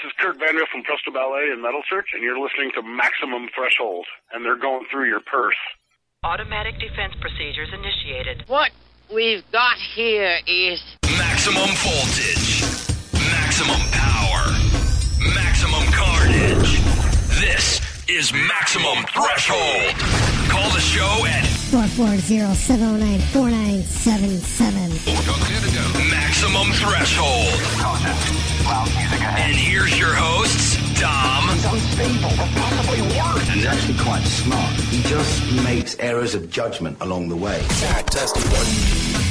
This is Kurt Vanderbilt from Crystal Ballet and Metal Church, and you're listening to Maximum Threshold, and they're going through your purse. Automatic defense procedures initiated. What we've got here is maximum voltage, maximum power, maximum carnage. This is Maximum Threshold. Call the show at 440-709-4977. Maximum Threshold. And here's your hosts, Dom. He's unstable, but possibly worse. He's actually quite smart. He just makes errors of judgment along the way. Fact one.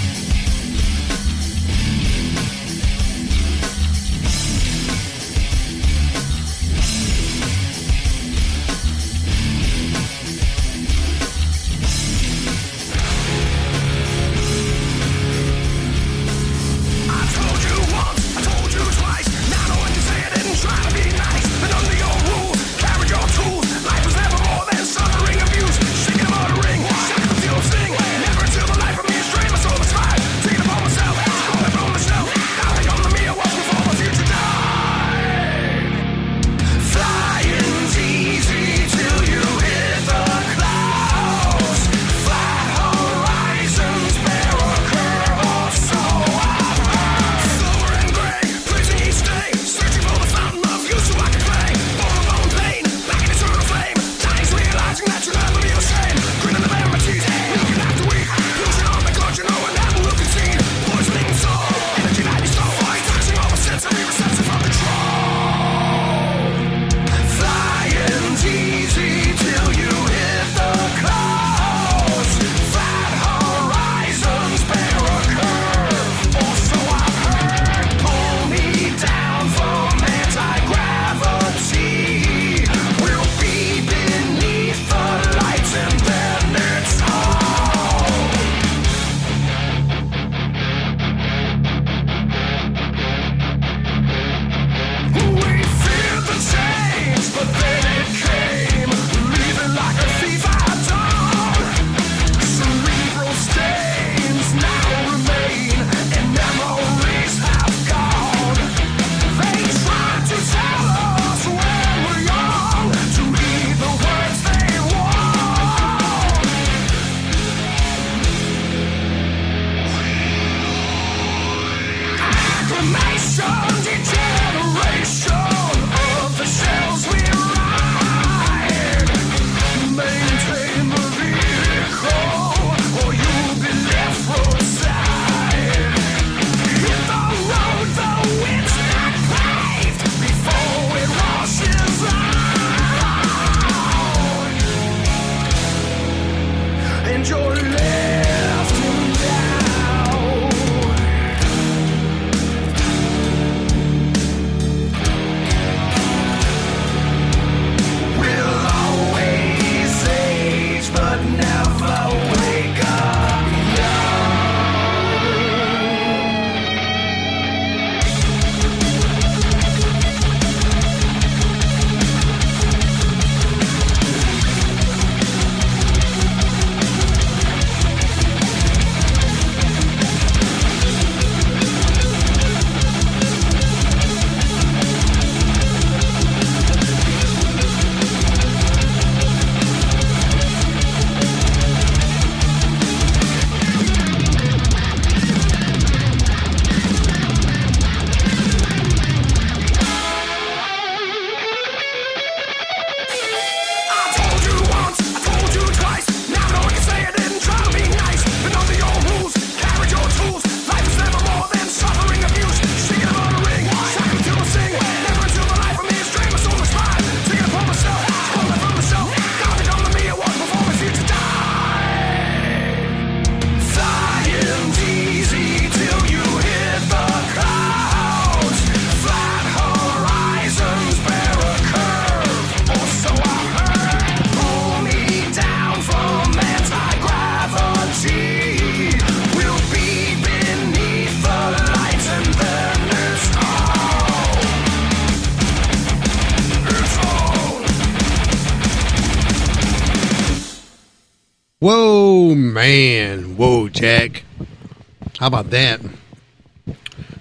about that?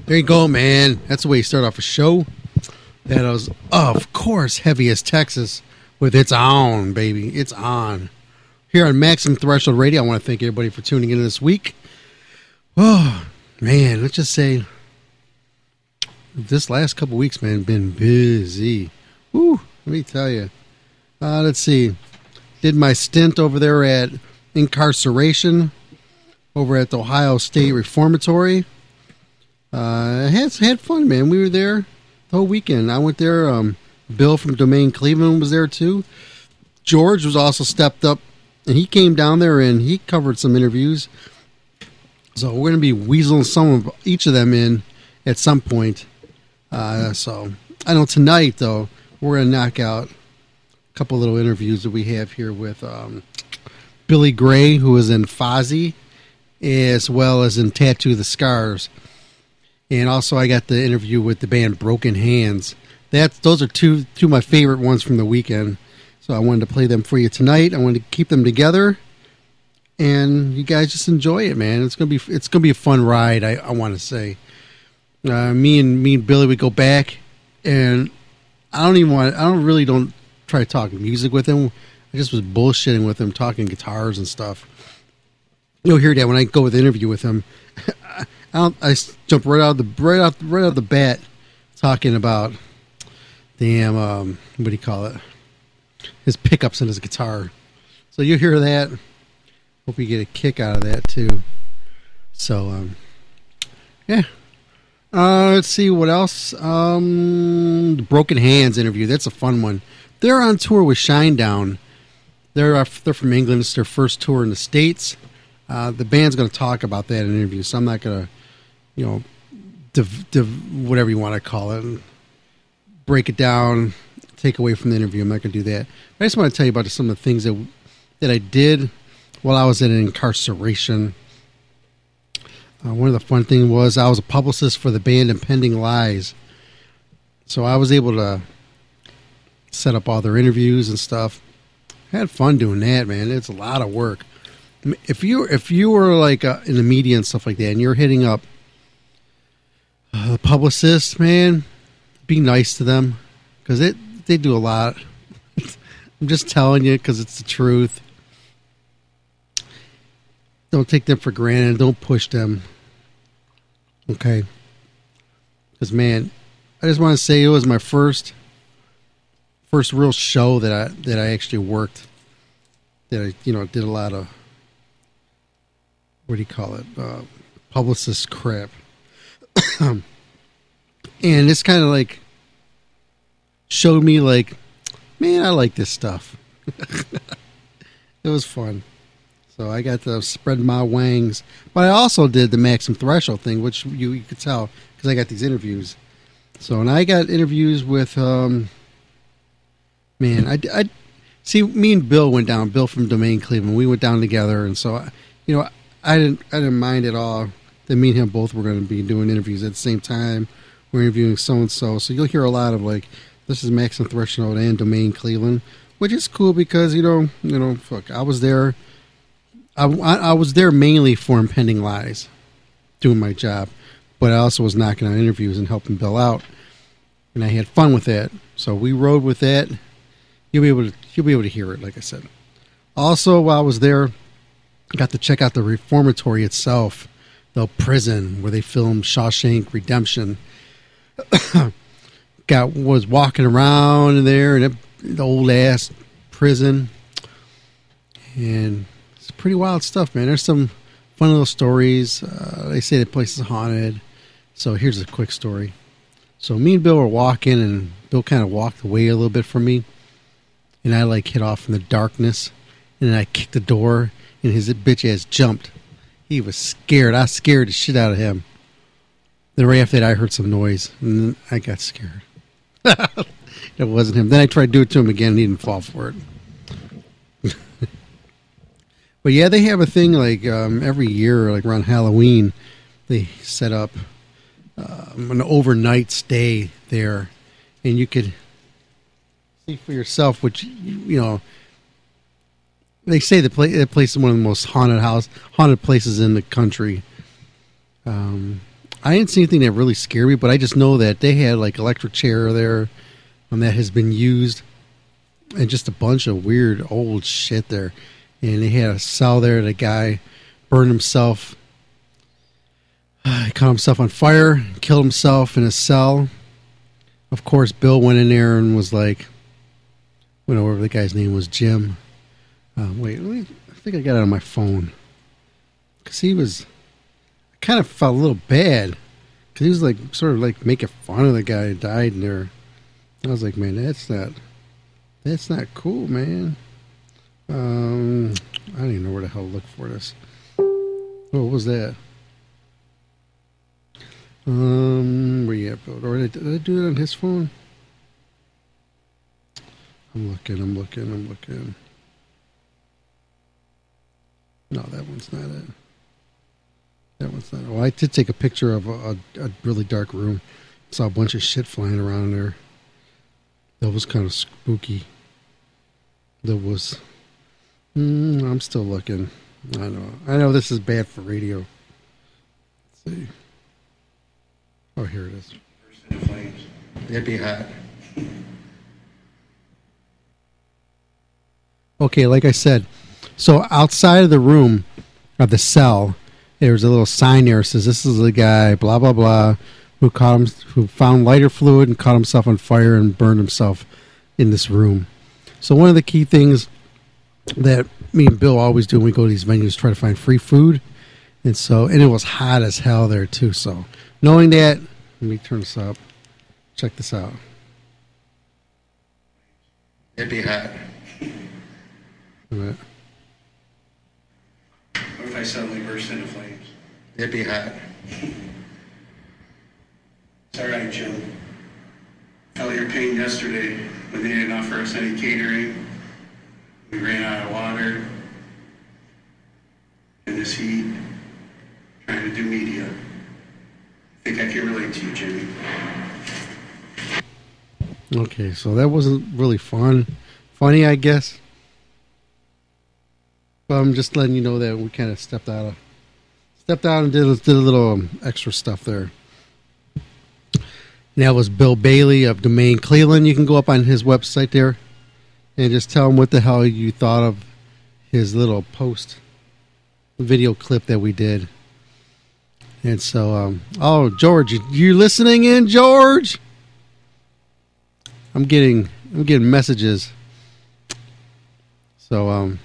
There you go, man. That's the way you start off a show. That was, of course, heavy as Texas with It's On, baby. It's on. Here on Maximum Threshold Radio, I want to thank everybody for tuning in this week. Oh, man, let's just say this last couple weeks, man, been busy. Woo, let me tell you. Uh, let's see. Did my stint over there at incarceration over at the Ohio State Reformatory. Uh, had had fun, man. We were there the whole weekend. I went there. Um, Bill from Domain Cleveland was there too. George was also stepped up, and he came down there and he covered some interviews. So we're going to be weaseling some of each of them in at some point. Uh, so I know tonight though we're going to knock out a couple little interviews that we have here with um, Billy Grey, who is in Fozzy, as well as in Tattoo the Scars. And also, I got the interview with the band Broken Hands. That's those are two two of my favorite ones from the weekend. So I wanted to play them for you tonight. I wanted to keep them together, and you guys just enjoy it, man. It's gonna be it's gonna be a fun ride. I, I want to say. Uh, me and me and Billy would go back, and I don't even want. I don't really don't try to talk music with him. I just was bullshitting with him, talking guitars and stuff. You'll hear that when I go with the interview with him. I, I jump right out of the right out right out the bat, talking about damn um, what do you call it? His pickups and his guitar. So you hear that. Hope you get a kick out of that too. So um, yeah. Uh, let's see what else. Um, Broken Hands interview. That's a fun one. They're on tour with Shinedown. They're uh, they're from England. It's their first tour in the states. Uh, the band's going to talk about that in an interview, so I'm not going to, you know, div, div, whatever you want to call it, break it down, take away from the interview. I'm not going to do that. I just want to tell you about some of the things that that I did while I was in incarceration. Uh, one of the fun things was I was a publicist for the band Impending Lies, so I was able to set up all their interviews and stuff. I had fun doing that, man. It's a lot of work. If you if you were like uh, in the media and stuff like that, and you're hitting up uh, the publicists, man, be nice to them because it they do a lot. I'm just telling you because it's the truth. Don't take them for granted. Don't push them. Okay. Because man, I just want to say it was my first first real show that I that I actually worked. That I you know did a lot of what do you call it uh, publicist crap, and it's kind of like showed me like, man, I like this stuff. it was fun. So I got to spread my wings, but I also did the Maxim Threshold thing, which you, you could tell because I got these interviews. So and I got interviews with, um, man, I, I see me and Bill went down. Bill from Domain Cleveland, we went down together, and so I, you know I didn't I didn't mind at all that me and him both were going to be doing interviews at the same time. We're interviewing so and so, so you'll hear a lot of like this is Maxim Threshold and Domain Cleveland, which is cool because you know you know fuck I was there. I, I, I was there mainly for impending lies, doing my job, but I also was knocking on interviews and helping Bill out, and I had fun with that. So we rode with that. You'll be able to you'll be able to hear it, like I said. Also, while I was there, got to check out the reformatory itself, the prison where they filmed Shawshank Redemption. got was walking around in there in the old ass prison, and it's pretty wild stuff, man. There's some fun little stories. Uh, they say the place is haunted. So here's a quick story. So me and Bill were walking, and Bill kind of walked away a little bit from me, and I like hit off in the darkness, and then I kicked the door, and his bitch ass jumped. He was scared. I scared the shit out of him. Then right after that, I heard some noise, and I got scared. it wasn't him. Then I tried to do it to him again, and he didn't fall for it. but yeah, they have a thing like um, every year, like around Halloween, they set up um, an overnight stay there, and you could see for yourself, which you know. They say the place, that place is one of the most haunted house, haunted places in the country. Um, I didn't see anything that really scared me, but I just know that they had like electric chair there, and that has been used, and just a bunch of weird old shit there. And they had a cell there. The guy burned himself. He caught himself on fire, killed himself in a cell. Of course, Bill went in there and was like, whatever the guy's name was, Jim. Uh, wait, me, I think I got it on my phone because he was I kind of felt a little bad because he was like sort of like making fun of the guy who died in there. I was like, man, that's not that's not cool, man. Um, I don't even know where the hell to look for this. Oh, what was that? Um, where you at, Bill? Or did did I do it on his phone? I'm looking, I'm looking, I'm looking. No, that one's not it. That one's not. Oh, I did take a picture of a, a, a really dark room. Saw a bunch of shit flying around there. That was kind of spooky. That was. Mm, I'm still looking. I know. I know this is bad for radio. Let's see. Oh, here it is. It'd be hot. Okay, like I said, so outside of the room of the cell, there was a little sign there that says, "This is the guy, blah blah blah, who caught him, who found lighter fluid and caught himself on fire and burned himself in this room." So one of the key things that me and Bill always do when we go to these venues try to find free food, and so and it was hot as hell there too. So knowing that, let me turn this up. Check this out. It'd be hot. All right. What if I suddenly burst into flames? It'd be hot. It's all right, Jim. Felt your pain yesterday when they didn't offer us any catering. We ran out of water. In this heat, trying to do media. I think I can relate to you, Jimmy. Okay, so that wasn't really fun. Funny, I guess. But I'm just letting you know that we kind of stepped out of stepped out and did, did a little um, extra stuff there. And that was Bill Bailey of Domain Cleveland. You can go up on his website there and just tell him what the hell you thought of his little post video clip that we did. And so, um, oh, George, you- you listening in, George? I'm getting I'm getting messages. So um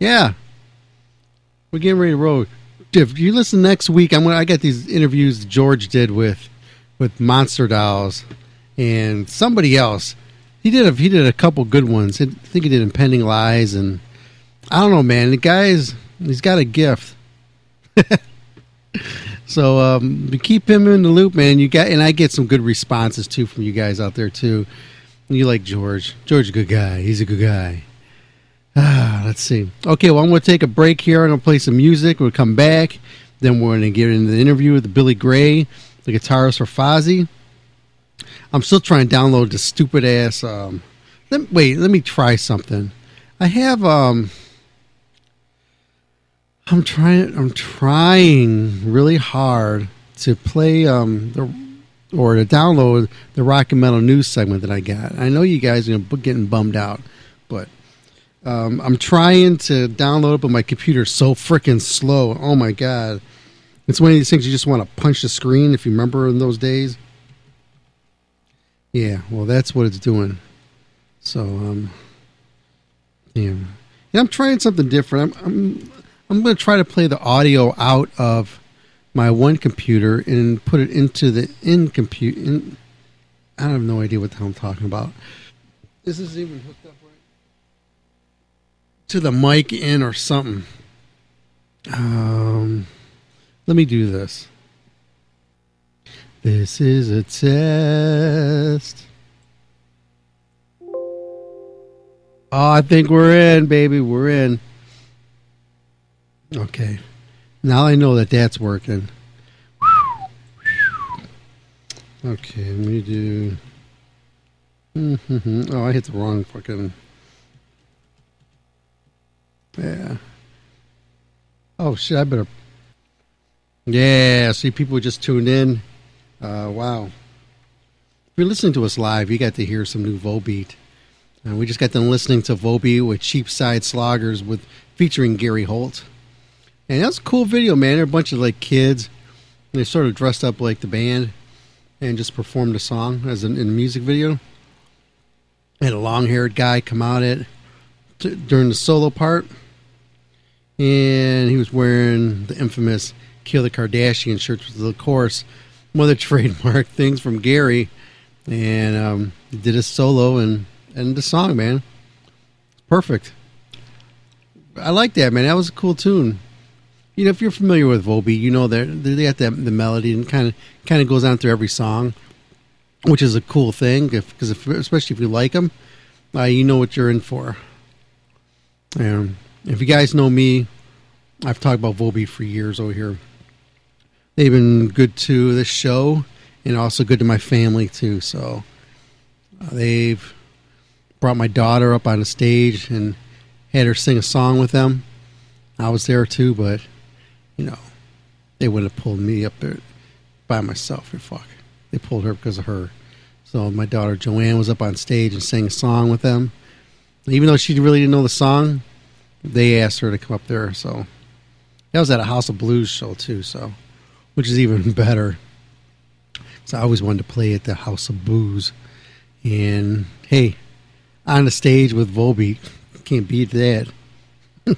yeah. We're getting ready to roll. If you listen next week, I'm gonna I got these interviews George did with with Monster Dolls and somebody else. He did a he did a couple good ones. I think he did Impending Lies and I don't know, man. The guy's he's got a gift. so um, keep him in the loop, man. You got and I get some good responses too from you guys out there too. You like George? George, a good guy. He's a good guy. Ah, let's see. Okay, well, I'm going to take a break here. I'm going to play some music. We'll come back. Then we're going to get into the interview with Billy Grey, the guitarist for Fozzy. I'm still trying to download the stupid ass. Um, let, wait, let me try something. I have. Um, I'm trying. I'm trying really hard to play um, the or to download the rock and metal news segment that I got. I know you guys are getting bummed out, um, I'm trying to download it, but my computer's so freaking slow. Oh my god! It's one of these things you just want to punch the screen. If you remember in those days. Yeah, well, that's what it's doing. So, um, yeah, yeah I'm trying something different. I'm, I'm, I'm going to try to play the audio out of my one computer and put it into the in compute. In, I have no idea what the hell I'm talking about. This is even hooked up? To the mic in or something. Um, let me do this. This is a test. Oh, I think we're in, baby. We're in. Okay. Now I know that that's working. Okay, let me do. Oh, I hit the wrong fucking. Yeah. Oh shit! I better. Yeah, see, people just tuned in. Uh, wow. If you're listening to us live, you got to hear some new Volbeat. And we just got done listening to Volbeat with Cheapside Sloggers with featuring Gary Holt. And that was a cool video, man. They're a bunch of like kids. They sort of dressed up like the band and just performed a song as an, in a music video. Had a long-haired guy come out it t- during the solo part, and he was wearing the infamous "Kill the Kardashian" shirt, which of course one of the trademark things from Gary. And um, he did a solo and and the song, man, perfect. I like that, man. That was a cool tune you know, if you're familiar with Volbeat, you know that they got that the melody and kind of kind of goes on through every song, which is a cool thing. Because especially if you like them, uh, you know what you're in for. And if you guys know me, I've talked about Volbeat for years over here. They've been good to this show and also good to my family too. So uh, they've brought my daughter up on the stage and had her sing a song with them. I was there too, but you know, they wouldn't have pulled me up there by myself. Or fuck, they pulled her because of her. So my daughter Joanne was up on stage and sang a song with them. Even though she really didn't know the song, they asked her to come up there. So that was at a House of Blues show too. So, which is even better. So I always wanted to play at the House of Blues, and hey, on the stage with Volbeat, can't beat that.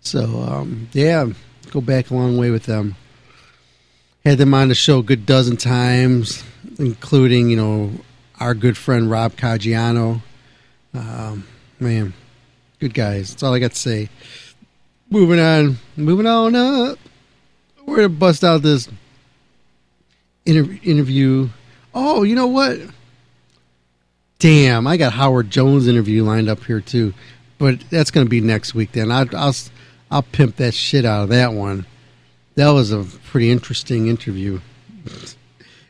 so um, yeah, go back a long way with them. Had them on the show a good dozen times, including you know our good friend Rob Caggiano. Um, man, good guys. That's all I got to say. Moving on, moving on up. We're gonna bust out this inter- interview. Oh, you know what? Damn, I got Howard Jones interview lined up here too, but that's gonna be next week. Then I, I'll I'll pimp that shit out of that one. That was a pretty interesting interview. if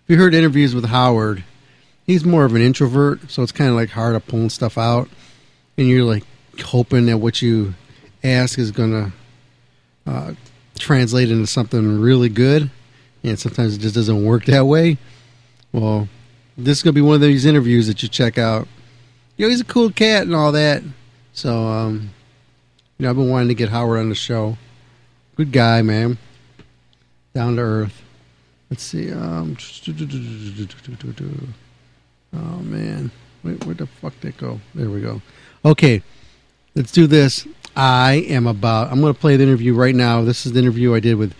you heard interviews with Howard, he's more of an introvert, so it's kind of like hard of pulling stuff out, and you're like hoping that what you ask is gonna uh, translate into something really good, and sometimes it just doesn't work that way. Well, this is gonna be one of these interviews that you check out. You know, he's a cool cat and all that. So, um, you know, I've been wanting to get Howard on the show. Good guy, man. Down to earth. Let's see. Um, oh man, wait, where the fuck did it go? There we go. Okay, let's do this. I am about. I'm going to play the interview right now. This is the interview I did with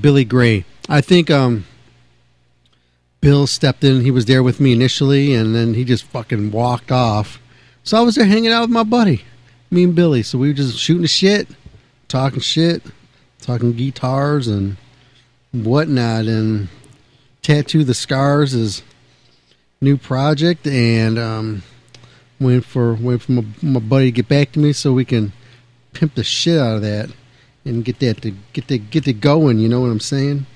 Billy Grey. I think um, Bill stepped in. He was there with me initially, and then he just fucking walked off. So I was there hanging out with my buddy, me and Billy. So we were just shooting the shit, talking shit, talking guitars and whatnot, and tattoo the scars is new project, and um, waiting for waiting for my, my buddy to get back to me so we can pimp the shit out of that and get that to get the get it going. You know what I'm saying?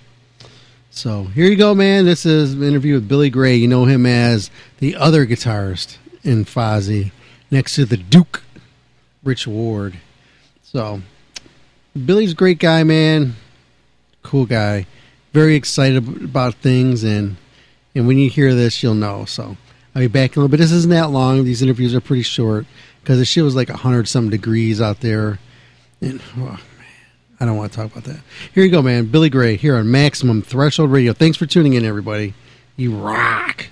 So here you go, man. This is an interview with Billy Grey. You know him as the other guitarist in Fozzy, next to the Duke, Rich Ward. So Billy's a great guy, man. Cool guy. Very excited about things, and and when you hear this, you'll know. So I'll be back in a little bit. This isn't that long. These interviews are pretty short because the shit was like hundred some degrees out there, and oh, man, I don't want to talk about that. Here you go, man. Billy Grey here on Maximum Threshold Radio. Thanks for tuning in, everybody. You rock.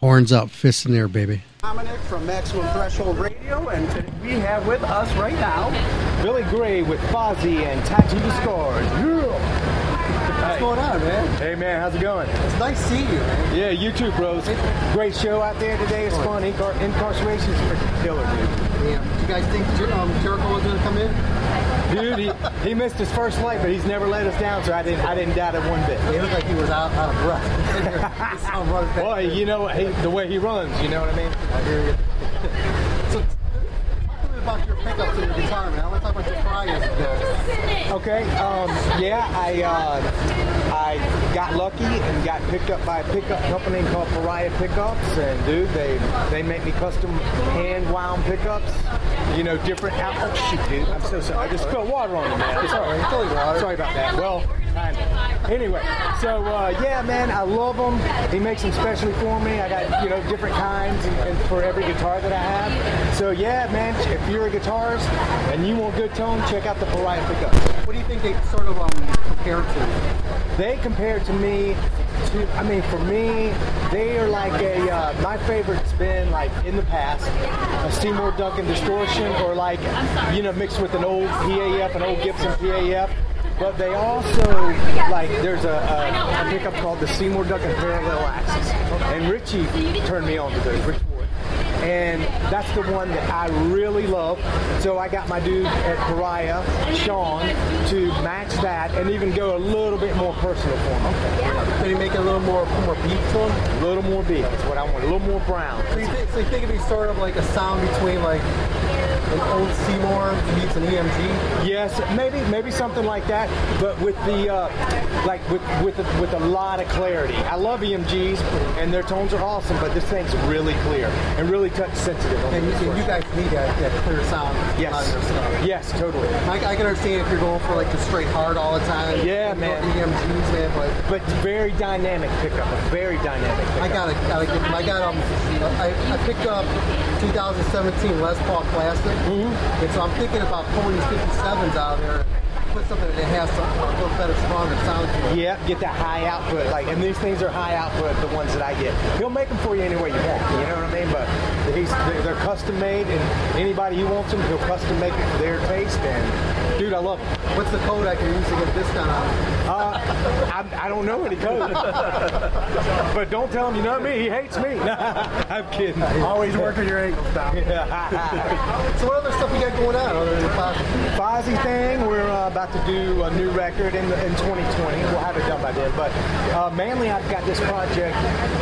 Horns up, fists in the air, baby. Dominic from Maximum Threshold Radio, and we have with us right now Billy Grey with Fozzy and Tattoo the Scars. Going on, man? Hey man, how's it going? It's nice seeing you, man. Yeah, you too, bros. Great show out there today. It's fun. Incar- incarceration's freaking killer, dude. Do you guys think um, Jericho was going to come in? Dude, he, he missed his first flight, but he's never let us down, so I didn't I didn't doubt it one bit. He looked like he was out, out of breath. He sound running back. Well, you know he, the way he runs, you know what I mean? I hear you. so, talk a little bit about your pickups and your guitar, man. I want to talk about your Friars. Okay. Um, yeah, I uh, I got lucky and got picked up by a pickup company called Pariah Pickups, and dude, they they make me custom hand wound pickups. You know, different out. Oh shit, dude! I'm so sorry. I just spilled water on you, man. Sorry. It's only water. Sorry about that. Well. Anyway, so uh, yeah, man, I love him. He makes them specially for me. I got you know different kinds and, and for every guitar that I have. So yeah, man, if you're a guitarist and you want good tone, check out the Pariah pickups. What do you think they sort of um, compare to? They compare to me to, I mean, for me, they are like a, uh, my favorite's been like in the past, a Seymour Duncan distortion or like, you know, mixed with an old PAF, an old Gibson PAF. But they also, like, there's a, a, a pickup called the Seymour Duncan Parallel Axis. And Richie turned me on to those. And that's the one that I really love. So I got my dude at Pariah, Sean, to match that and even go a little bit more personal for him. Did he make it a little more more beef to him? A little more beef That's what I want. A little more brown. So you think, so you think it'd be sort of like a sound between like an old Seymour meets an EMG? Yes, maybe maybe something like that, but with the uh, like with with a, with a lot of clarity. I love EMGs and their tones are awesome, but this thing's really clear and really touch sensitive. And you, and you guys need that, that clear sound. Yes. on your stuff. Yes, totally. I, I can understand if you're going for like the straight hard all the time. Yeah, man. EMGs, man, but But very dynamic pickup, a very dynamic pickup. I get them. I got um, I, I picked up 2017 Les Paul Classic, Mm-hmm. and so I'm thinking about pulling these 57s out there, and put something that has some a little better, stronger sound to it. Yeah, get that high output. Like, and these things are high output. The ones that I get, he'll make them for you any way you want. You know what I mean? But he's they're custom made, and anybody who wants them, he'll custom make it for their taste. And dude, I love them. What's the code I can use to get discount on? Uh, I, I don't know any code, but don't tell him you know me. He hates me. I'm kidding. Always working your ankles down. So what other stuff you got going on other than Fozzy? Fozzy thing, we're uh, about to do a new record in, in 2020. We'll have it done by then. But uh, mainly, I've got this project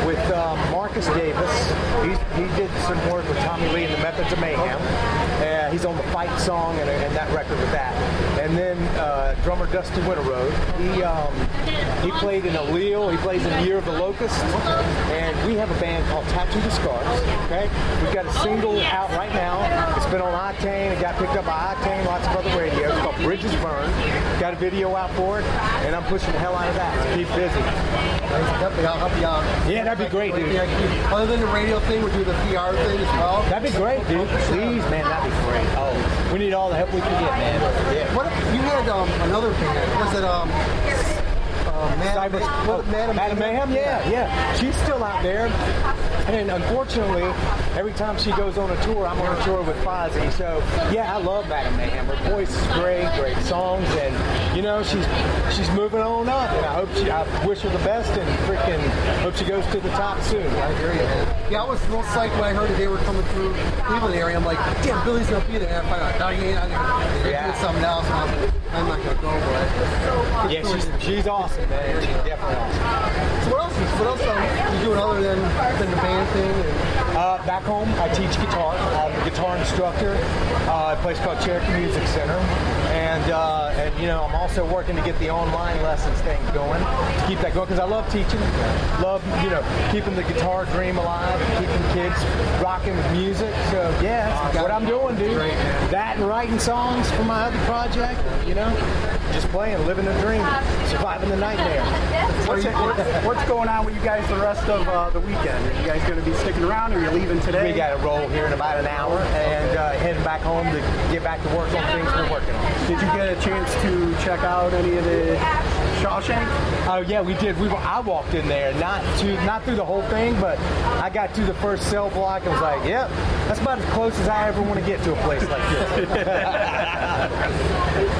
with uh, Marcus Davis. He's, he did some work with Tommy Lee and the Methods of Mayhem. Uh, he's on the Fight song and, and that record with that. And then uh, drummer Dusty Winterroad. He um, he played in Allele. He plays in Year of the Locust. And we have a band called Tattoo the Scars. Okay, we've got a single out right now. It's been on Octane. It got picked up by Octane, lots of other radios. It's called Bridges Burn. Got a video out for it, and I'm pushing the hell out of that to keep busy. Definitely, I'll help you out. Yeah, that'd be great, dude. Other than the radio thing, we do the PR thing as well. That'd be great, dude. Please, man, that'd be great. Oh, we need all the help we can get, man. Yeah. You had um, another band? Was it um, uh, Mad, Cyber, Madam, Madam Mayhem? Yeah, yeah. She's still out there. And unfortunately, every time she goes on a tour, I'm on a tour with Fozzy. So, yeah, I love Madam Mayhem. Her voice is great, great songs, and you know she's she's moving on up. And I hope she, I wish her the best, and freaking hope she goes to the top soon. I hear you, man. Yeah, I was real psyched when I heard that they were coming through Cleveland area. I'm like, damn, Billy's gonna be there. I find out, no, he ain't. I'm Yeah. do something else. And I was like, I'm not gonna go, but Yeah, she's she's awesome, man. She's definitely awesome. So what else? What else are you doing other than, than the band thing? And, Uh, back home, I teach guitar. I'm a guitar instructor uh, at a place called Cherokee Music Center. And, uh, and, you know, I'm also working to get the online lessons thing going, to keep that going, because I love teaching. Love, you know, keeping the guitar dream alive, keeping kids rocking with music. So, yeah, that's what I'm doing, dude. That and writing songs for my other project, you know, just playing, living the dream, surviving the nightmare. What's, what's going on with you guys the rest of uh, the weekend? Are you guys going to be sticking around or are you leaving today? We got to roll here in about an hour and uh, heading back home to get back to work on things we're working on. Did you get a chance to check out any of the Shawshank? Oh yeah, we did. We were, I walked in there, not to not through the whole thing, but I got to the first cell block and was like, "Yep, that's about as close as I ever want to get to a place like this."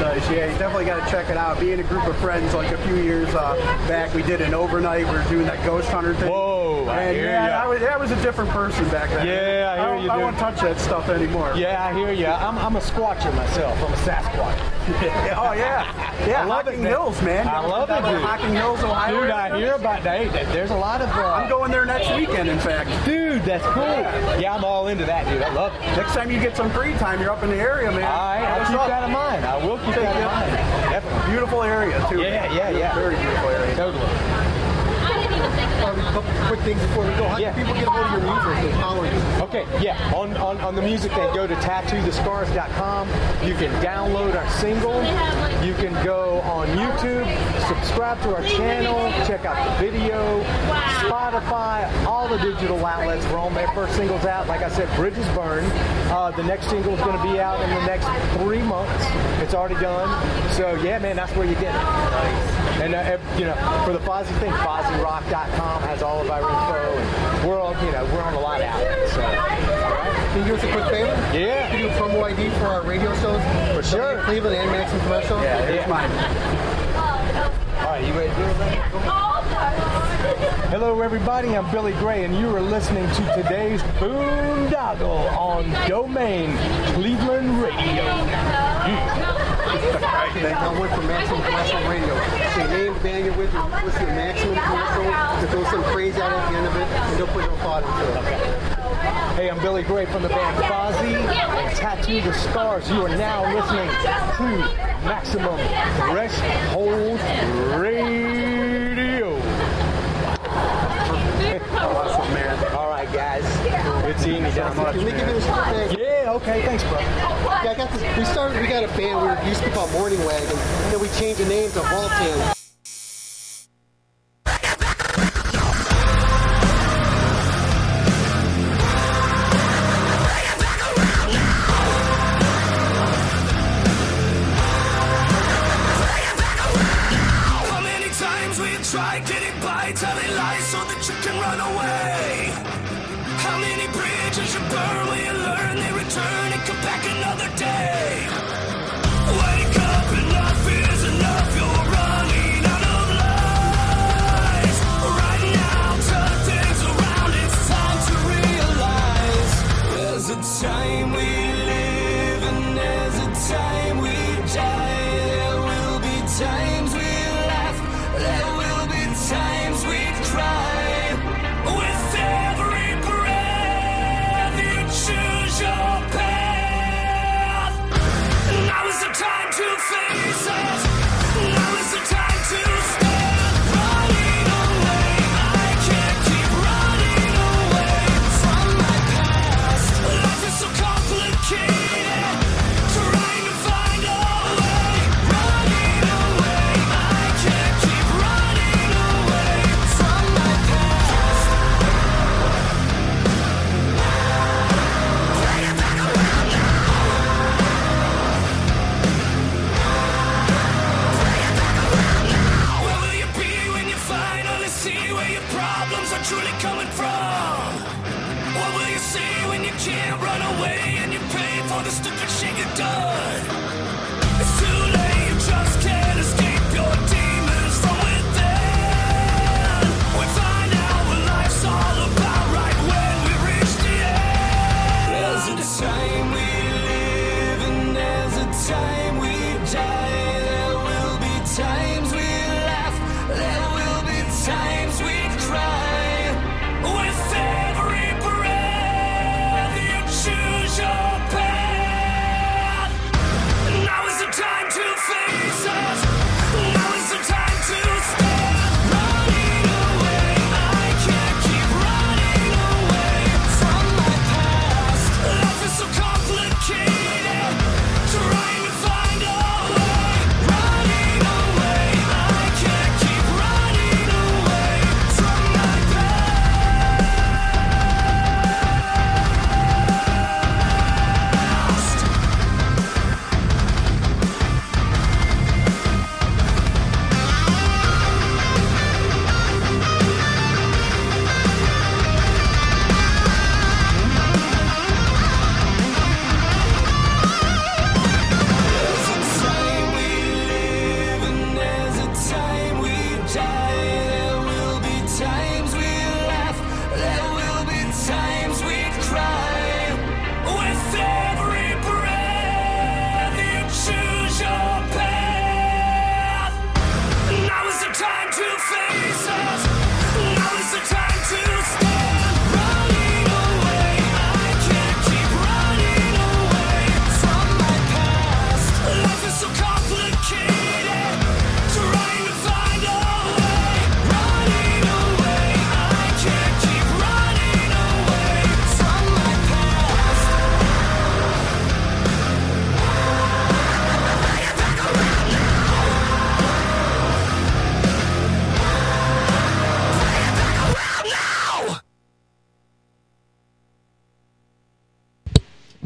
Nice. Yeah, you definitely got to check it out. Being a group of friends, like a few years uh, back, we did an overnight. We were doing that ghost hunter thing. Whoa, I and hear yeah. I was, I was a different person back then. Yeah, I hear don't, you, I dude. won't touch that stuff anymore. yeah, I hear you. I'm, I'm a squatcher myself. I'm a Sasquatch. oh yeah, yeah. I love Hocking it, man. Hills, man. I love it, dude. Hocking Hills, Ohio. Dude, I hear about that. There's a lot of. Uh, I'm going there next weekend, in fact. Dude, that's cool. Yeah, I'm all into that, dude. I love it. Next time you get some free time, you're up in the area, man. All right, I'll keep up? that in mind. I will Definitely. Beautiful area too. Yeah, yeah, yeah. Very beautiful area. Totally. couple quick things before we go. How Yeah. people get a hold of your music and follow you? Okay, yeah. On, on, on the music, then go to tattoothescars.com. You can download our single. You can go on YouTube, subscribe to our channel, check out the video, Spotify, all the digital outlets. We're on there. First single's out. Like I said, Bridges Burn. Uh, the next single is going to be out in the next three months. It's already done. So yeah, man, that's where you get it. And uh, you know, for the Fozzy thing, FozzyRock.com has all of our info, and we're on, you know, we're on a lot of outlets. So. Can you do us a quick favor? Yeah. Can you do a promo ID for our radio shows? For sure. Cleveland and Maximum Commercial? Yeah, Here's yeah. mine. All right, you ready to do it? man? Hello, everybody. I'm Billy Grey, and you are listening to today's Boondoggle on Domain Cleveland Radio. Then I went for Maximum Commercial Radio. So your name, band you're with, you listen to Maximum Commercial, to throw some praise out at the end of it, and don't put no thought into it. Hey, I'm Billy Grey from the band Fozzy Tattoo the Scars. You are now listening to Maximum Threshold Radio. Awesome, man. All right, guys. Good seeing you down Can we give you this thing? Yeah, okay. Thanks, bro. Yeah, I got this. We started. We got a band. We used to call Morning Wagon, and then we changed the name to Voltan.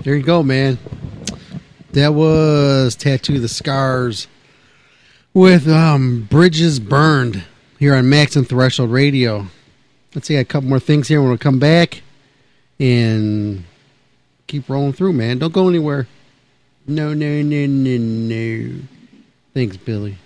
There you go, man. That was Tattoo the Scars with um, Bridges Burned here on Maximum Threshold Radio. Let's see, I got a couple more things here. We'll come back and keep rolling through, man. Don't go anywhere. No, no, no, no, no. Thanks, Billy.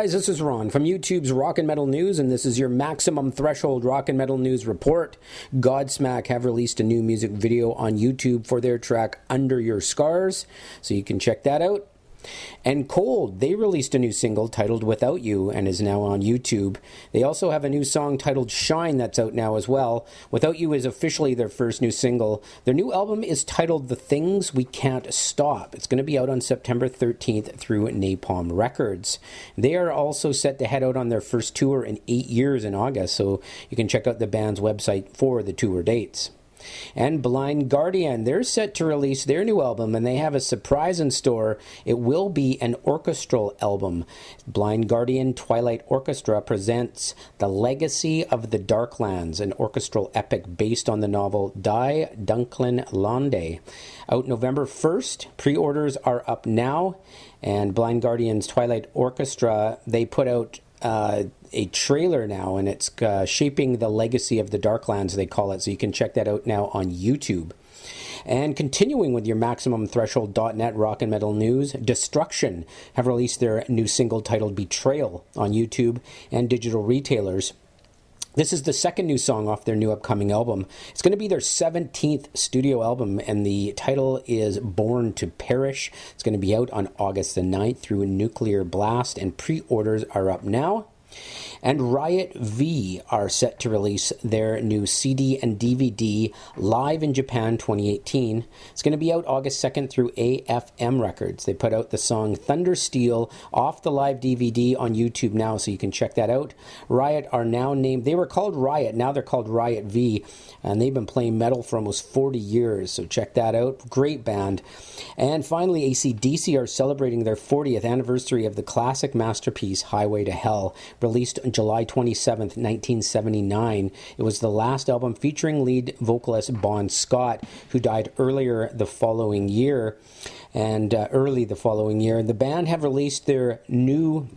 Guys, this is Ron from YouTube's Rock and Metal News, and this is your Maximum Threshold Rock and Metal News report. Godsmack have released a new music video on YouTube for their track Under Your Scars, so you can check that out. And Cold, they released a new single titled Without You and is now on YouTube. They also have a new song titled Shine that's out now as well. Without You is officially their first new single. Their new album is titled The Things We Can't Stop. It's going to be out on September 13th through Napalm Records. They are also set to head out on their first tour in eight years in August, so you can check out the band's website for the tour dates. And Blind Guardian, they're set to release their new album and they have a surprise in store. It will be an orchestral album. Blind Guardian Twilight Orchestra presents The Legacy of the Darklands, an orchestral epic based on the novel Die Dunklen Lande. Out November 1st, pre orders are up now. And Blind Guardian's Twilight Orchestra, they put out uh, a trailer now, and it's uh, shaping the legacy of the Darklands, they call it. So you can check that out now on YouTube. And continuing with your Maximum Threshold.net rock and metal news, Destruction have released their new single titled Betrayal on YouTube and digital retailers. This is the second new song off their new upcoming album. It's going to be their 17th studio album, and the title is Born to Perish. It's going to be out on August the 9th through Nuclear Blast, and pre orders are up now. And Riot V are set to release their new CD and DVD live in Japan 2018. It's going to be out August 2nd through AFM Records. They put out the song Thunder Steel off the live DVD on YouTube now, so you can check that out. Riot are now named, they were called Riot, now they're called Riot V, and they've been playing metal for almost 40 years, so check that out. Great band. And finally, ACDC are celebrating their 40th anniversary of the classic masterpiece Highway to Hell, released on July 27, 1979. It was the last album featuring lead vocalist Bon Scott, who died earlier the following year and uh, early the following year. The band have released their new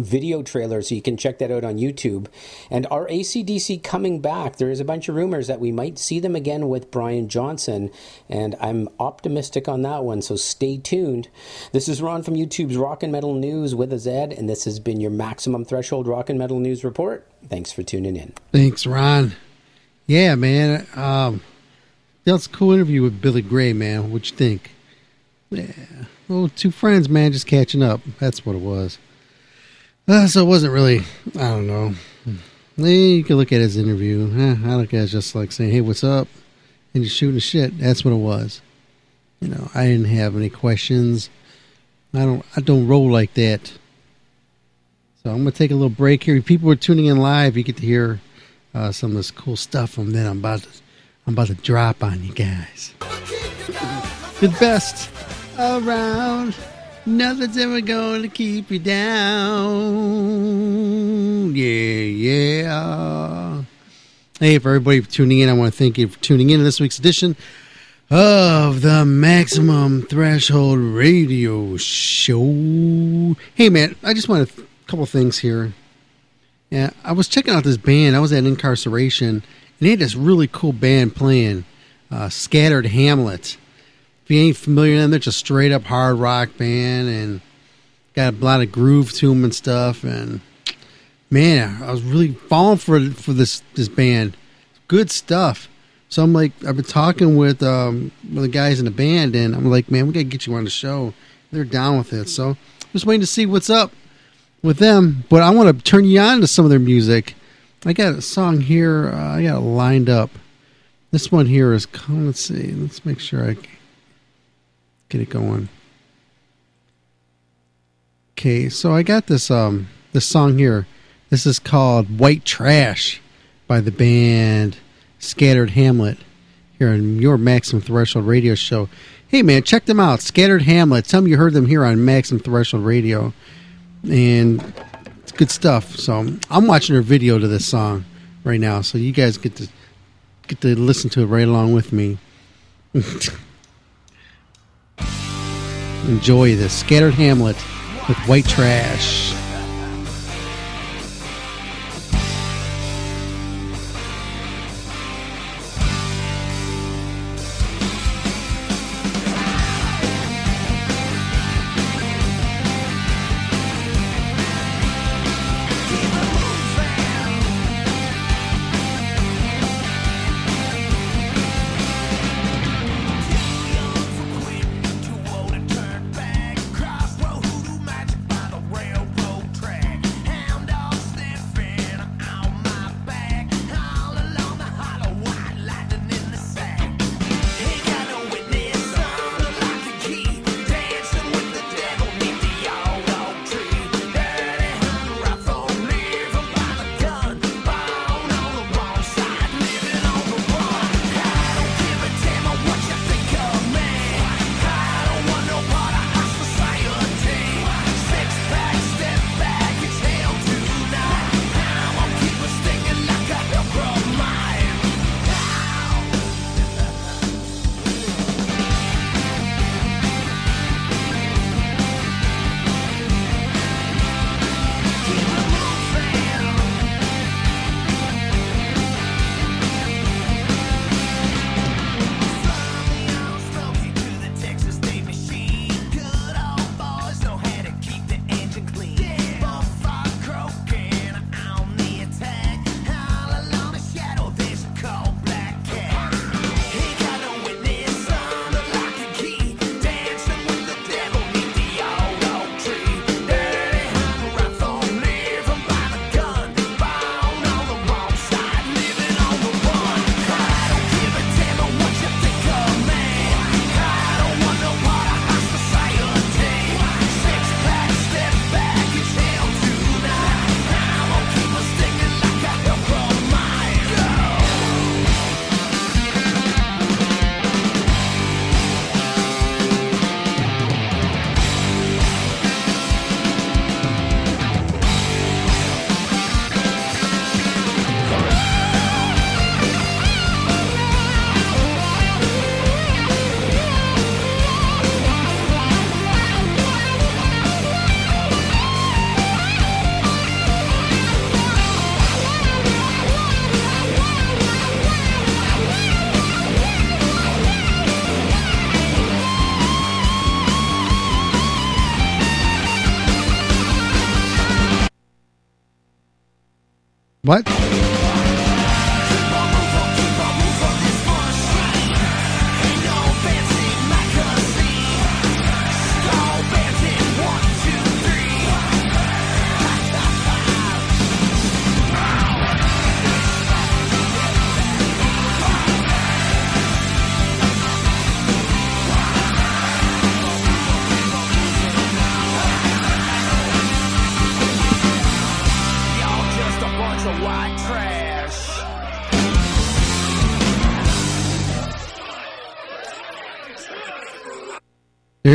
video trailer, so you can check that out on YouTube. And are ACDC coming back? There is a bunch of rumors that we might see them again with Brian Johnson, and I'm optimistic on that one, so stay tuned. This is Ron from YouTube's Rock and Metal News with a Z, and this has been your Maximum Threshold Rock and Metal News Report. Thanks for tuning in. Thanks, Ron. Yeah, man. Um, a cool interview with Billy Grey, man. What'd you think? Yeah. Well, two friends, man, just catching up. That's what it was. Uh, so it wasn't really, I don't know. Eh, You can look at his interview. Eh, I look at it just like saying, hey, what's up? And just shooting the shit. That's what it was. You know, I didn't have any questions. I don't I don't roll like that. So I'm gonna take a little break here. If people are tuning in live. You get to hear uh, some of this cool stuff, and then I'm about to I'm about to drop on you guys. the best around. Nothing's ever to keep you down. Yeah, yeah. Hey, for everybody tuning in, I want to thank you for tuning in to this week's edition of the Maximum Threshold Radio Show. Hey, man, I just want a couple things here. Yeah, I was checking out this band. I was at Inkcarceration, and they had this really cool band playing, uh, Scattered Hamlet. If you ain't familiar with them, they're just straight up hard rock band and got a lot of groove to them and stuff. And man, I was really falling for for this this band. Good stuff. So I'm like, I've been talking with um, with the guys in the band, and I'm like, man, we gotta get you on the show. They're down with it. So I'm just waiting to see what's up with them. But I want to turn you on to some of their music. I got a song here. Uh, I got it lined up. This one here is. Let's see. Let's make sure I get it going. Okay, so I got this um this song here. This is called White Trash by the band Scattered Hamlet here on your Maximum Threshold radio show. Hey man, check them out. Scattered Hamlet. Tell me you heard them here on Maximum Threshold Radio. And it's good stuff. So I'm watching their video to this song right now, so you guys get to get to listen to it right along with me. Enjoy this Scattered Hamlet with White Trash.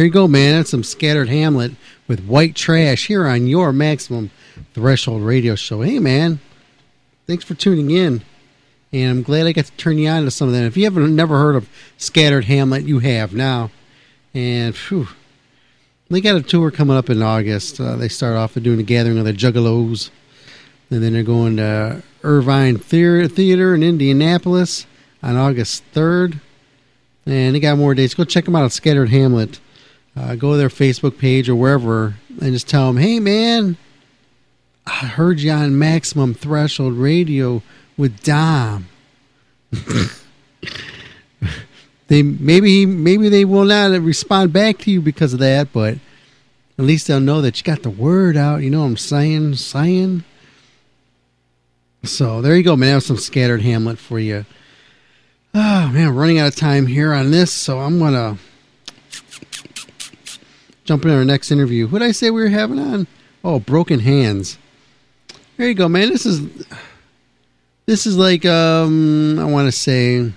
There you go, man. That's some scattered Hamlet with white trash here on your Maximum Threshold Radio Show. Hey, man. Thanks for tuning in. And I'm glad I got to turn you on to some of that. If you haven't never heard of Scattered Hamlet, you have now. And phew, they got a tour coming up in August. Uh, they start off with doing a gathering of the Juggalos. And then they're going to Irving Theater, Theater in Indianapolis on August 3rd. And they got more dates. Go check them out at Scattered Hamlet. Uh, go to their Facebook page or wherever and just tell them, hey, man, I heard you on Maximum Threshold Radio with Dom. they maybe maybe they will not respond back to you because of that, but at least they'll know that you got the word out. You know what I'm saying? Saying. So there you go, man. I have some scattered Hamlet for you. Oh man, running out of time here on this, so I'm gonna jump into our next interview. Did I say we were having on? Oh, Broken Hands. There you go, man. This is this is like um I want to say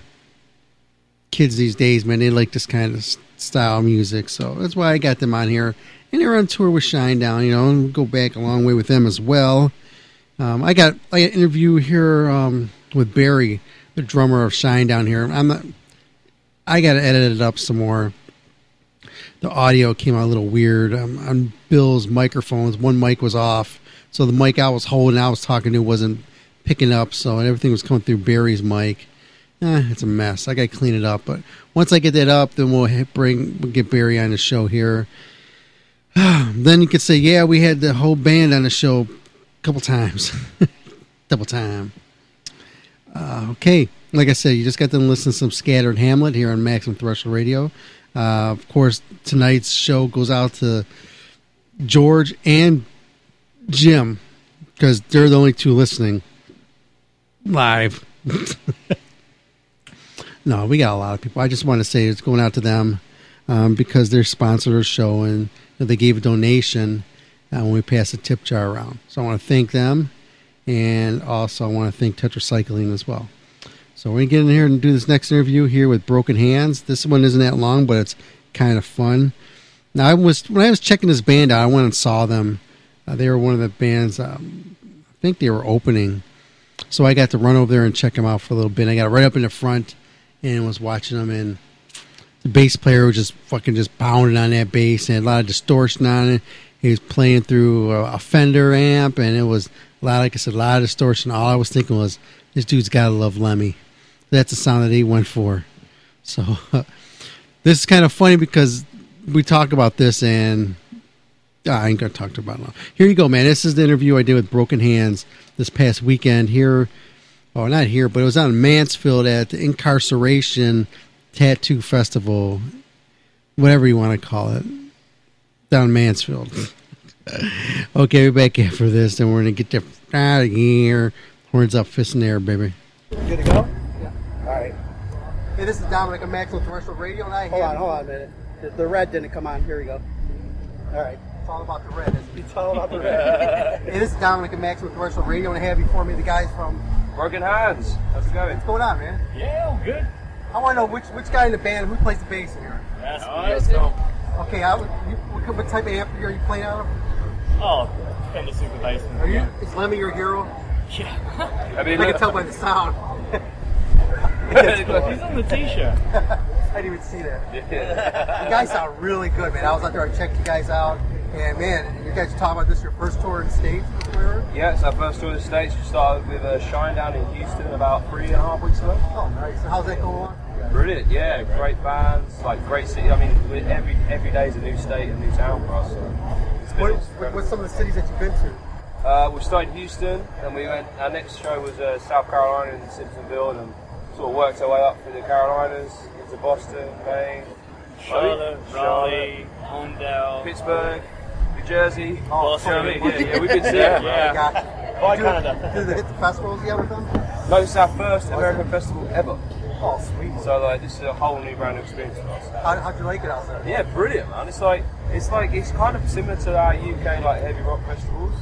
kids these days, man. They like this kind of style music, so that's why I got them on here. And they're on tour with Shinedown, you know, and go back a long way with them as well. Um, I got I got an interview here um, with Barry, the drummer of Shinedown here. I'm not. I got to edit it up some more. The audio came out a little weird um, on Bill's microphones. One mic was off, so the mic I was holding, I was talking to, wasn't picking up. So everything was coming through Barry's mic. Eh, it's a mess. I got to clean it up. But once I get that up, then we'll bring we'll get Barry on the show here. then you could say, yeah, we had the whole band on the show a couple times, double time. Uh, okay, like I said, you just got to listen to some scattered Hamlet here on Maximum Threshold Radio. Uh, of course, tonight's show goes out to George and Jim because they're the only two listening live. no, we got a lot of people. I just want to say it's going out to them um, because they're sponsored our show and they gave a donation uh, when we passed the tip jar around. So I want to thank them, and also I want to thank Tetracycline as well. So we're gonna get in here and do this next interview here with Broken Hands. This one isn't that long, but it's kind of fun. Now I was when I was checking this band out, I went and saw them. Uh, they were one of the bands. Um, I think they were opening, so I got to run over there and check them out for a little bit. I got right up in the front and was watching them, and the bass player was just fucking just pounding on that bass and a lot of distortion on it. He was playing through a, a Fender amp, and it was a lot, like I said, a lot of distortion. All I was thinking was, this dude's got to love Lemmy. That's the sound that he went for. So this is kind of funny because we talk about this, and ah, I ain't gonna talk about it. Here you go, man. This is the interview I did with Broken Hands this past weekend here. Oh, not here, but it was in Mansfield at the Inkcarceration Tattoo Festival, whatever you want to call it, down Mansfield. okay, we're back after this, and we're gonna get the out of here. Horns up, fists in the air, baby. Good to go? Yeah. All right. Hey, this is Dominic of Maxwell Commercial Radio, and I Hold on, hold on a minute. The, the red didn't come on. Here we go. All right. It's all about the red. Isn't it? It's all about the red. hey, this is Dominic of Maxwell Commercial Radio, and I have before me the guys from Broken Hands. How's it going? What's going on, man? Yeah, all good. I want to know which which guy in the band who plays the bass in here. That's oh, let's go. Okay, I, would- you, what, what type of amp are you playing out of? Oh, Fender Super Bass. Are you? Is Lemmy your hero? Yeah. I mean, I, can look- tell by the sound. He's on the t-shirt. I didn't even see that. You guys sound really good, man. I was out there, I checked you guys out, and man, you guys are talking about this your first tour in the States? Yeah, it's our first tour in the States. We started with a Shinedown in Houston about three and a half weeks ago. Oh, nice. So how's that going on? Brilliant, yeah. Great bands, like great city. I mean, every every day is a new state, a new town for us. So What, what's some of the cities that you've been to? Uh, we started in Houston, and we went. Our next show was uh, South Carolina in Simpsonville, and sort of worked our way up through the Carolinas into Boston, Maine, Charlotte, Raleigh, Holmdel, Pittsburgh, New Jersey, Boston. Oh, you know what I mean? Yeah, yeah, we've been seeing. Yeah, yeah. yeah. Canada? Did they hit the festivals yet with them? No, it's our first oh, American festival ever. Oh, sweet. So like, this is a whole new brand new experience for us. How, how'd you like it out there? Yeah, brilliant, man. It's like it's like it's kind of similar to our UK like heavy rock festivals,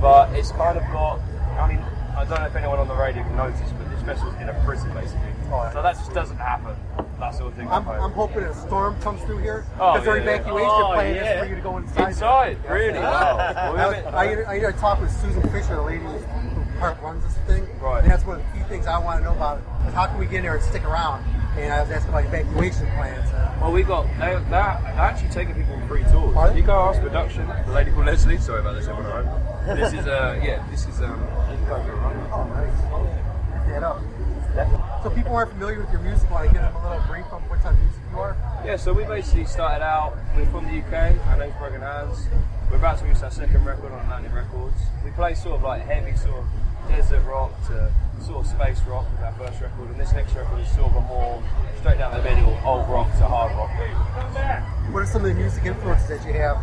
but it's kind of got. I mean, I don't know if anyone on the radio can notice, but this in a prison basically. So that just doesn't happen. That sort of thing. I'm, I'm hoping a storm comes through here Oh, because their yeah, yeah. evacuation Oh, plan yeah. is for you to go inside. Inside? Really? Wow. Well, I, I, I, I talked with Susan Fisher, the lady who part runs this thing, Right. and that's one of the key things I want to know about. Is how can we get in there and stick around? And I was asking about evacuation plans. Well, we got they, they're, they're actually taking people on free tours. Are? You go ask production, the lady called Leslie. Sorry about this, everyone. This is uh yeah, this is um. you can go for a run. oh, nice. That up. So people aren't familiar with your music. Want to give them a little brief on what type of music you are? Yeah, so we basically started out, we're from the UK, our name's Broken Hands. We're about to release our second record on Atlantic Records. We play sort of like heavy sort of desert rock to sort of space rock with our first record, and this next record is sort of a more straight down the middle, old rock to hard rock. What are some of the music influences that you have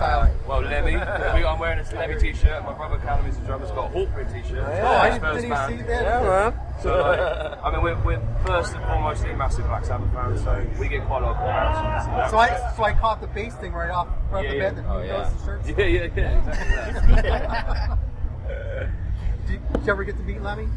in? Well, Lemmy, I'm wearing this Lemmy t-shirt. My brother Callum is a drummer, has got a Hawkwind t-shirt. Oh, It's I didn't- first didn't even band. see that. Yeah, man. So, like, I mean, we're, we're first and foremostly massive Black Sabbath fans, so we get quite a lot of comparisons. So I so I caught the bass thing right off right off the bat. That Oh, yeah. the shirts. Yeah, yeah, yeah, exactly that. Did, did you ever get to meet Lemmy?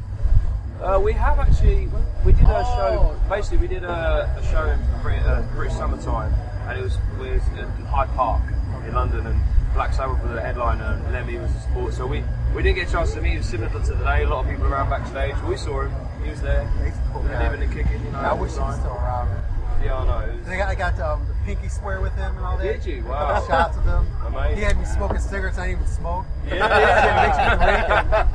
Uh, we have actually, we did a show, basically we did a, a show in Brit- uh, British summertime and it was, it was in Hyde Park in London and Black Sabbath was the headliner and Lemmy was the support. So we, we didn't get a chance to meet him similar to today, a lot of people around backstage. We saw him, he was there, living and kicking, you know. I wish he was still around. Yeah, I know. it was- And I got, I got um, the pinky swear with him and all that. Did you? Wow. shots of him. Amazing. He had me smoking cigarettes I didn't even smoke. Yeah, yeah. makes you drink.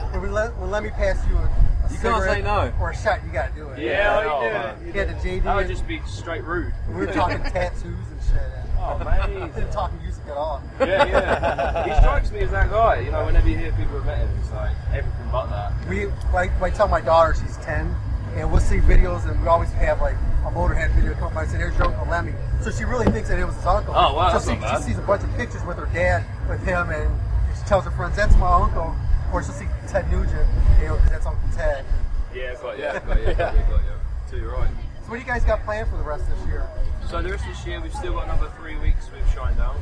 And when, we let, when let me pass you a, a You can't say no. or a shot, you got to do it. Yeah, oh, oh, I know, He man. had the JD. That would and just be straight rude. We were talking tattoos and shit. Oh, amazing. Didn't talk music at all. Yeah, yeah. he strikes me as that guy. You know, whenever you hear people have met him, it's like everything but that. We, like, I tell my daughter she's 10, and we'll see videos, and we always have like a Motorhead video come up. I said, "Here's your Uncle Lemmy." So she really thinks that it was his uncle. Oh, wow, So that's she, bad. she sees a bunch of pictures with her dad, with him, and she tells her friends, "That's my uncle," or she'll see Ted Nugent, you know, because that's Uncle Ted. Yeah, got you, got you, got you, got you. So you're right. So what do you guys got planned for the rest of this year? So the rest of this year, we've still got another three weeks with Shinedown.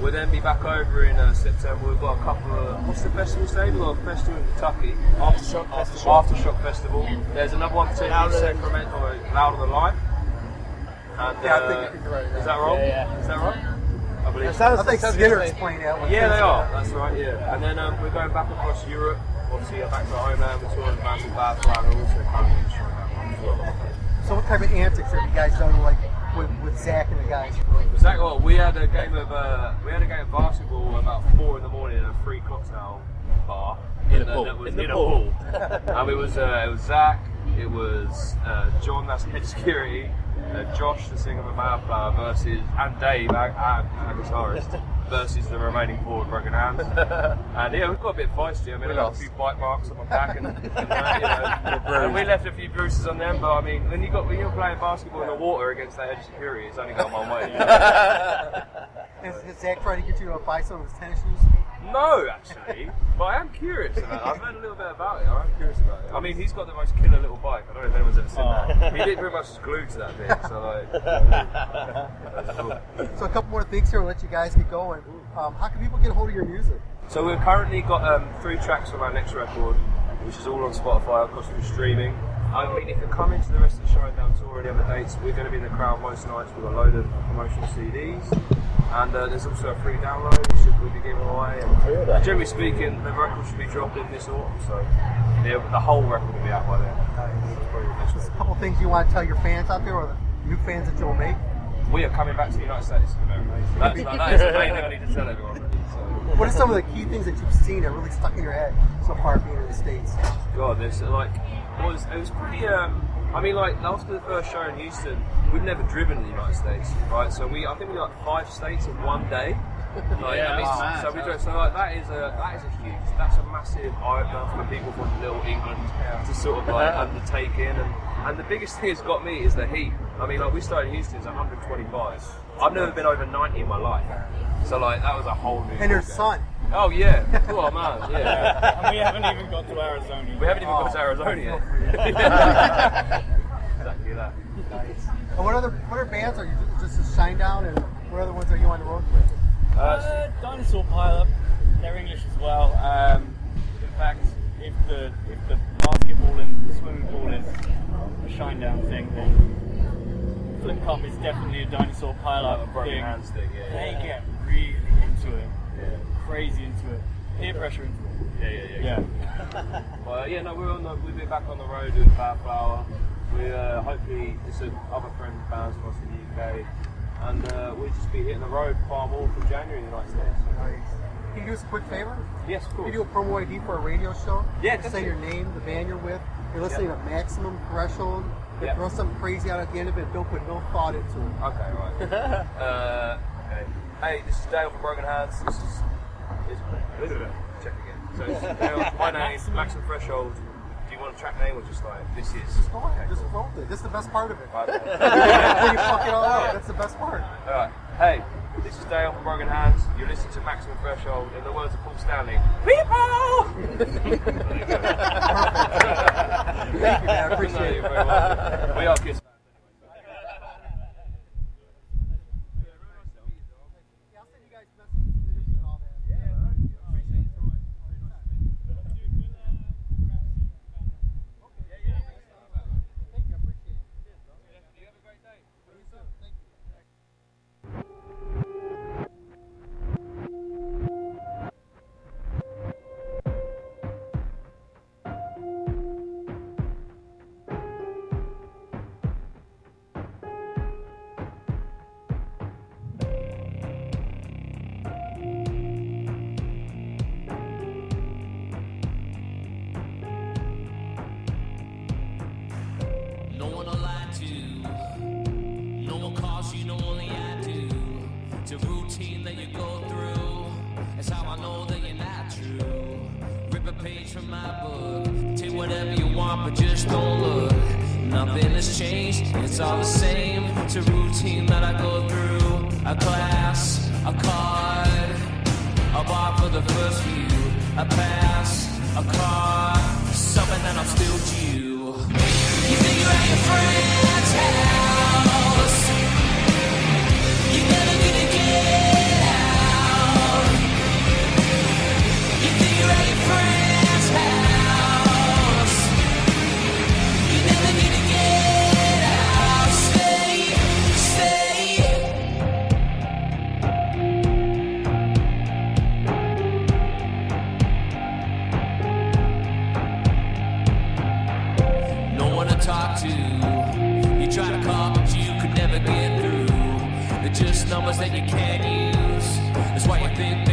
We'll then be back over in uh, September. We've got a couple of what's the festival say? We've got a festival in Kentucky. Aftershock Festival. Aftershock Festival. There's another one potentially in Louder Than- Sacramento, Louder Than Life. And, Yeah, I uh, think you could be right, yeah. Is that wrong? Yeah, yeah. Is that right? I believe. That sounds- I think sounds Skinner good. explained that. Yeah, they are. That's right. Yeah. And then um, we're going back across Europe. Obviously, uh, back to homeland. We're touring bands with Bad Flower and also coming in Shinedown. So what type of antics have you guys done, like with, with Zach and the guys? Zach, well, we had a game of uh, we had a game of basketball about four in the morning at a free cocktail bar In a the- pool. that was In in, the a pool. pool. and it was uh, it was Zach, it was uh, John, that's head security, uh, Josh, the singer of Bad Flower, versus and Dave, our, our, our guitarist, versus the remaining four with broken hands. and yeah, we got a bit feisty. I mean, I got a few bite marks on my back, and, and, uh, you know, and we left a few bruises on them. But I mean, when you got when you're playing basketball in the water against that head security, it's only gone one way. You know? Has, has Zach tried to get you a buy some of his tennis shoes? No, actually, but I am curious about it. I've heard a little bit about it. I am curious about it. I mean, he's got the most killer little bike. I don't know if anyone's ever seen that. He did pretty much just glued to that thing. So like, cool. So a couple more things here. We'll let you guys get going. Um, how can people get a hold of your music? So we've currently got um, three tracks from our next record, which is all on Spotify, of course, through streaming. I mean, if you're coming to the rest of the Shinedown tour and the other dates, we're going to be in the crowd most nights with a load of promotional CDs. And uh, there's also a free download which should we be giving away. And generally speaking, the record should be dropped in this autumn, so the, the whole record will be out by then. Just a couple things you want to tell your fans out there, or the new fans that you'll make. We are coming back to the United States of America. That's, that is the main thing I need to tell everyone. So. What are some of the key things that you've seen that really stuck in your head so far being in the states? God, this like it was it was pretty. Um, I mean, like after the first show in Houston, we'd never driven in the United States, right? So we, I think we got five states in one day, Like, Yeah, I mean, that's mad. so we do, so like that is a that is a huge that's a massive eye opener for people from Little England to sort of like undertake in and and the biggest thing that's got me is the heat. I mean, like we started in Houston, it's 125. I've never been over 90 in my life, so like that was a whole new. And your ballgame. son. Oh yeah, oh man, yeah. and we haven't even got to Arizona. We haven't even got to Arizona yet. exactly that. And what other what other bands are you? Just a Shinedown, and what other ones are you on the road with? Uh, dinosaur pileup. They're English as well. Um, in fact, if the if the basketball and the swimming pool is a Shinedown thing, then Flip Cup is definitely a dinosaur pileup Like a broken thing. hands thing, yeah, They get really into it, crazy into it, peer pressure into it. Yeah, yeah, yeah. Yeah. well, yeah, no, we're on the, we'll be back on the road doing Bad Flower. We uh, hopefully there's some other friends bands from us in the UK, and uh, we'll just be hitting the road far more from January in the United States. Can you do us a quick favor? Yes, of Can you do a promo ID for a radio show? Yeah, Just say your name, the band you're with. You're listening to Maximum Threshold. But Yeah. Throw something crazy out at the end of it. Don't put no thought into it. Okay, right. uh, okay. Hey, this is Dale from Broken Hands. This is. Is uh, check again. So, is. My name, Maximum Threshold. Do you want a track name or just like this is? Just go ahead. Just roll it. This is the best part of it. Right. you fuck it all up, that's the best part. Alright. Hey, this is Dale from Broken Hands. You're listening to Maximum Threshold. In the words of Paul Stanley, People! Thank you, man. I appreciate it. welcome. We are Kiss. Rip a page from my book. Take whatever you want, but just don't look. Nothing has changed, it's all the same. It's a routine that I go through. A class, a card, a bar for the first view. A pass, a car, something that I'm still due. You think you're at your friend's that you can't use. That's why you think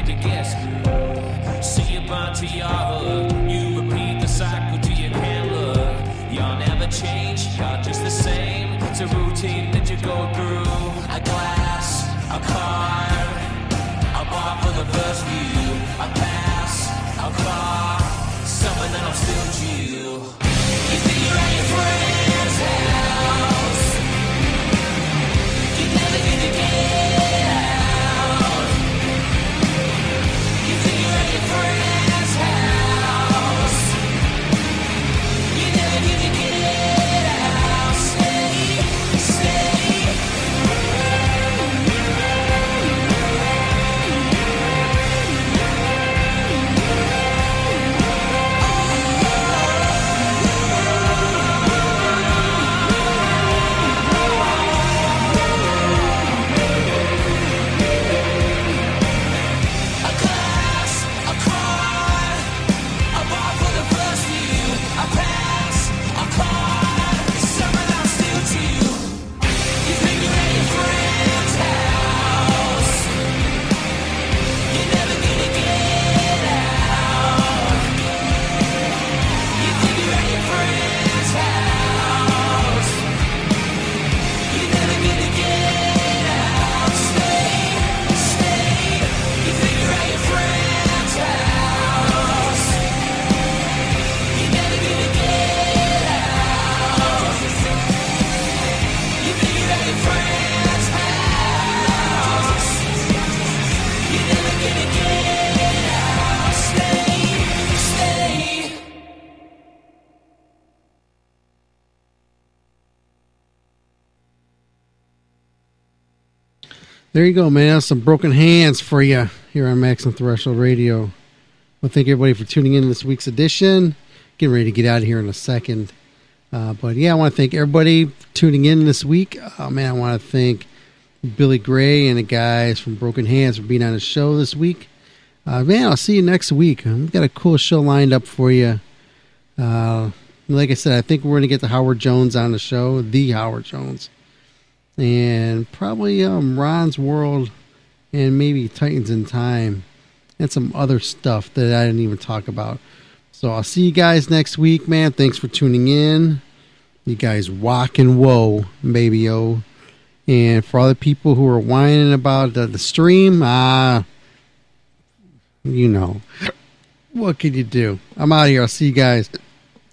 There you go, man. Some broken hands for you here on Maximum Threshold Radio. Well, thank everybody for tuning in to this week's edition. Getting ready to get out of here in a second. Uh, but yeah, I want to thank everybody for tuning in this week. Oh, man, I want to thank Billy Grey and the guys from Broken Hands for being on the show this week. Uh, man, I'll see you next week. We've got a cool show lined up for you. Uh, like I said, I think we're going to get the Howard Jones on the show, the Howard Jones, and probably um, Ron's World, and maybe Titans in Time, and some other stuff that I didn't even talk about. So I'll see you guys next week, man. Thanks for tuning in. You guys rock and whoa, baby o. And for all the people who are whining about the, the stream, ah, you know, what can you do? I'm out of here. I'll see you guys.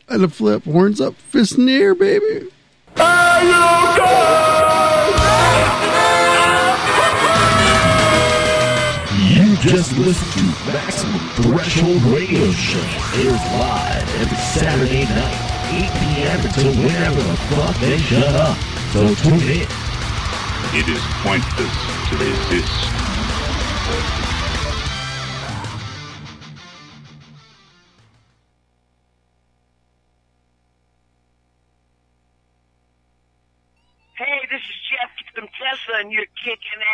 And the flip, horns up, fist in the air, baby. Just listen to Maximum Threshold Radio Show. Airs live every Saturday night, 8 p.m. until whenever the fuck they shut up. So tune in. It is pointless to resist.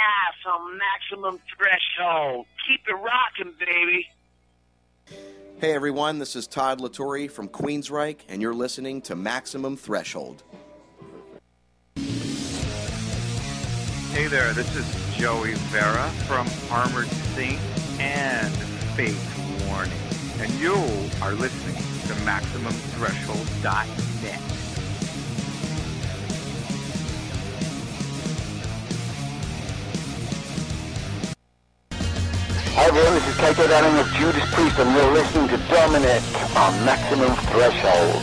Ass on Maximum Threshold. Keep it rocking, baby. Hey everyone, this is Todd La Torre from Queensryche, and you're listening to Maximum Threshold. Hey there, this is Joey Vera from Armored Saint and Fates Warning. And you are listening to MaximumThreshold.net. Hi everyone, this is K.K. Downing of Judas Priest and you're listening to Dominic on Maximum Threshold.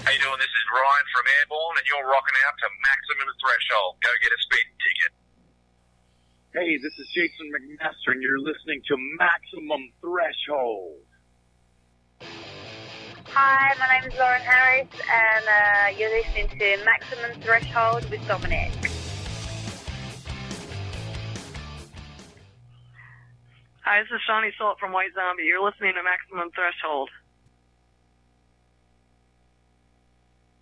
How you doing? This is Ryan from Airborne, and you're rocking out to Maximum Threshold. Go get a speeding ticket. Hey, this is Jason McMaster, and you're listening to Maximum Threshold. Hi, my name is Lauren Harris, and uh, you're listening to Maximum Threshold with Dominic. Hi, this is Sean Yseult from White Zombie. You're listening to Maximum Threshold.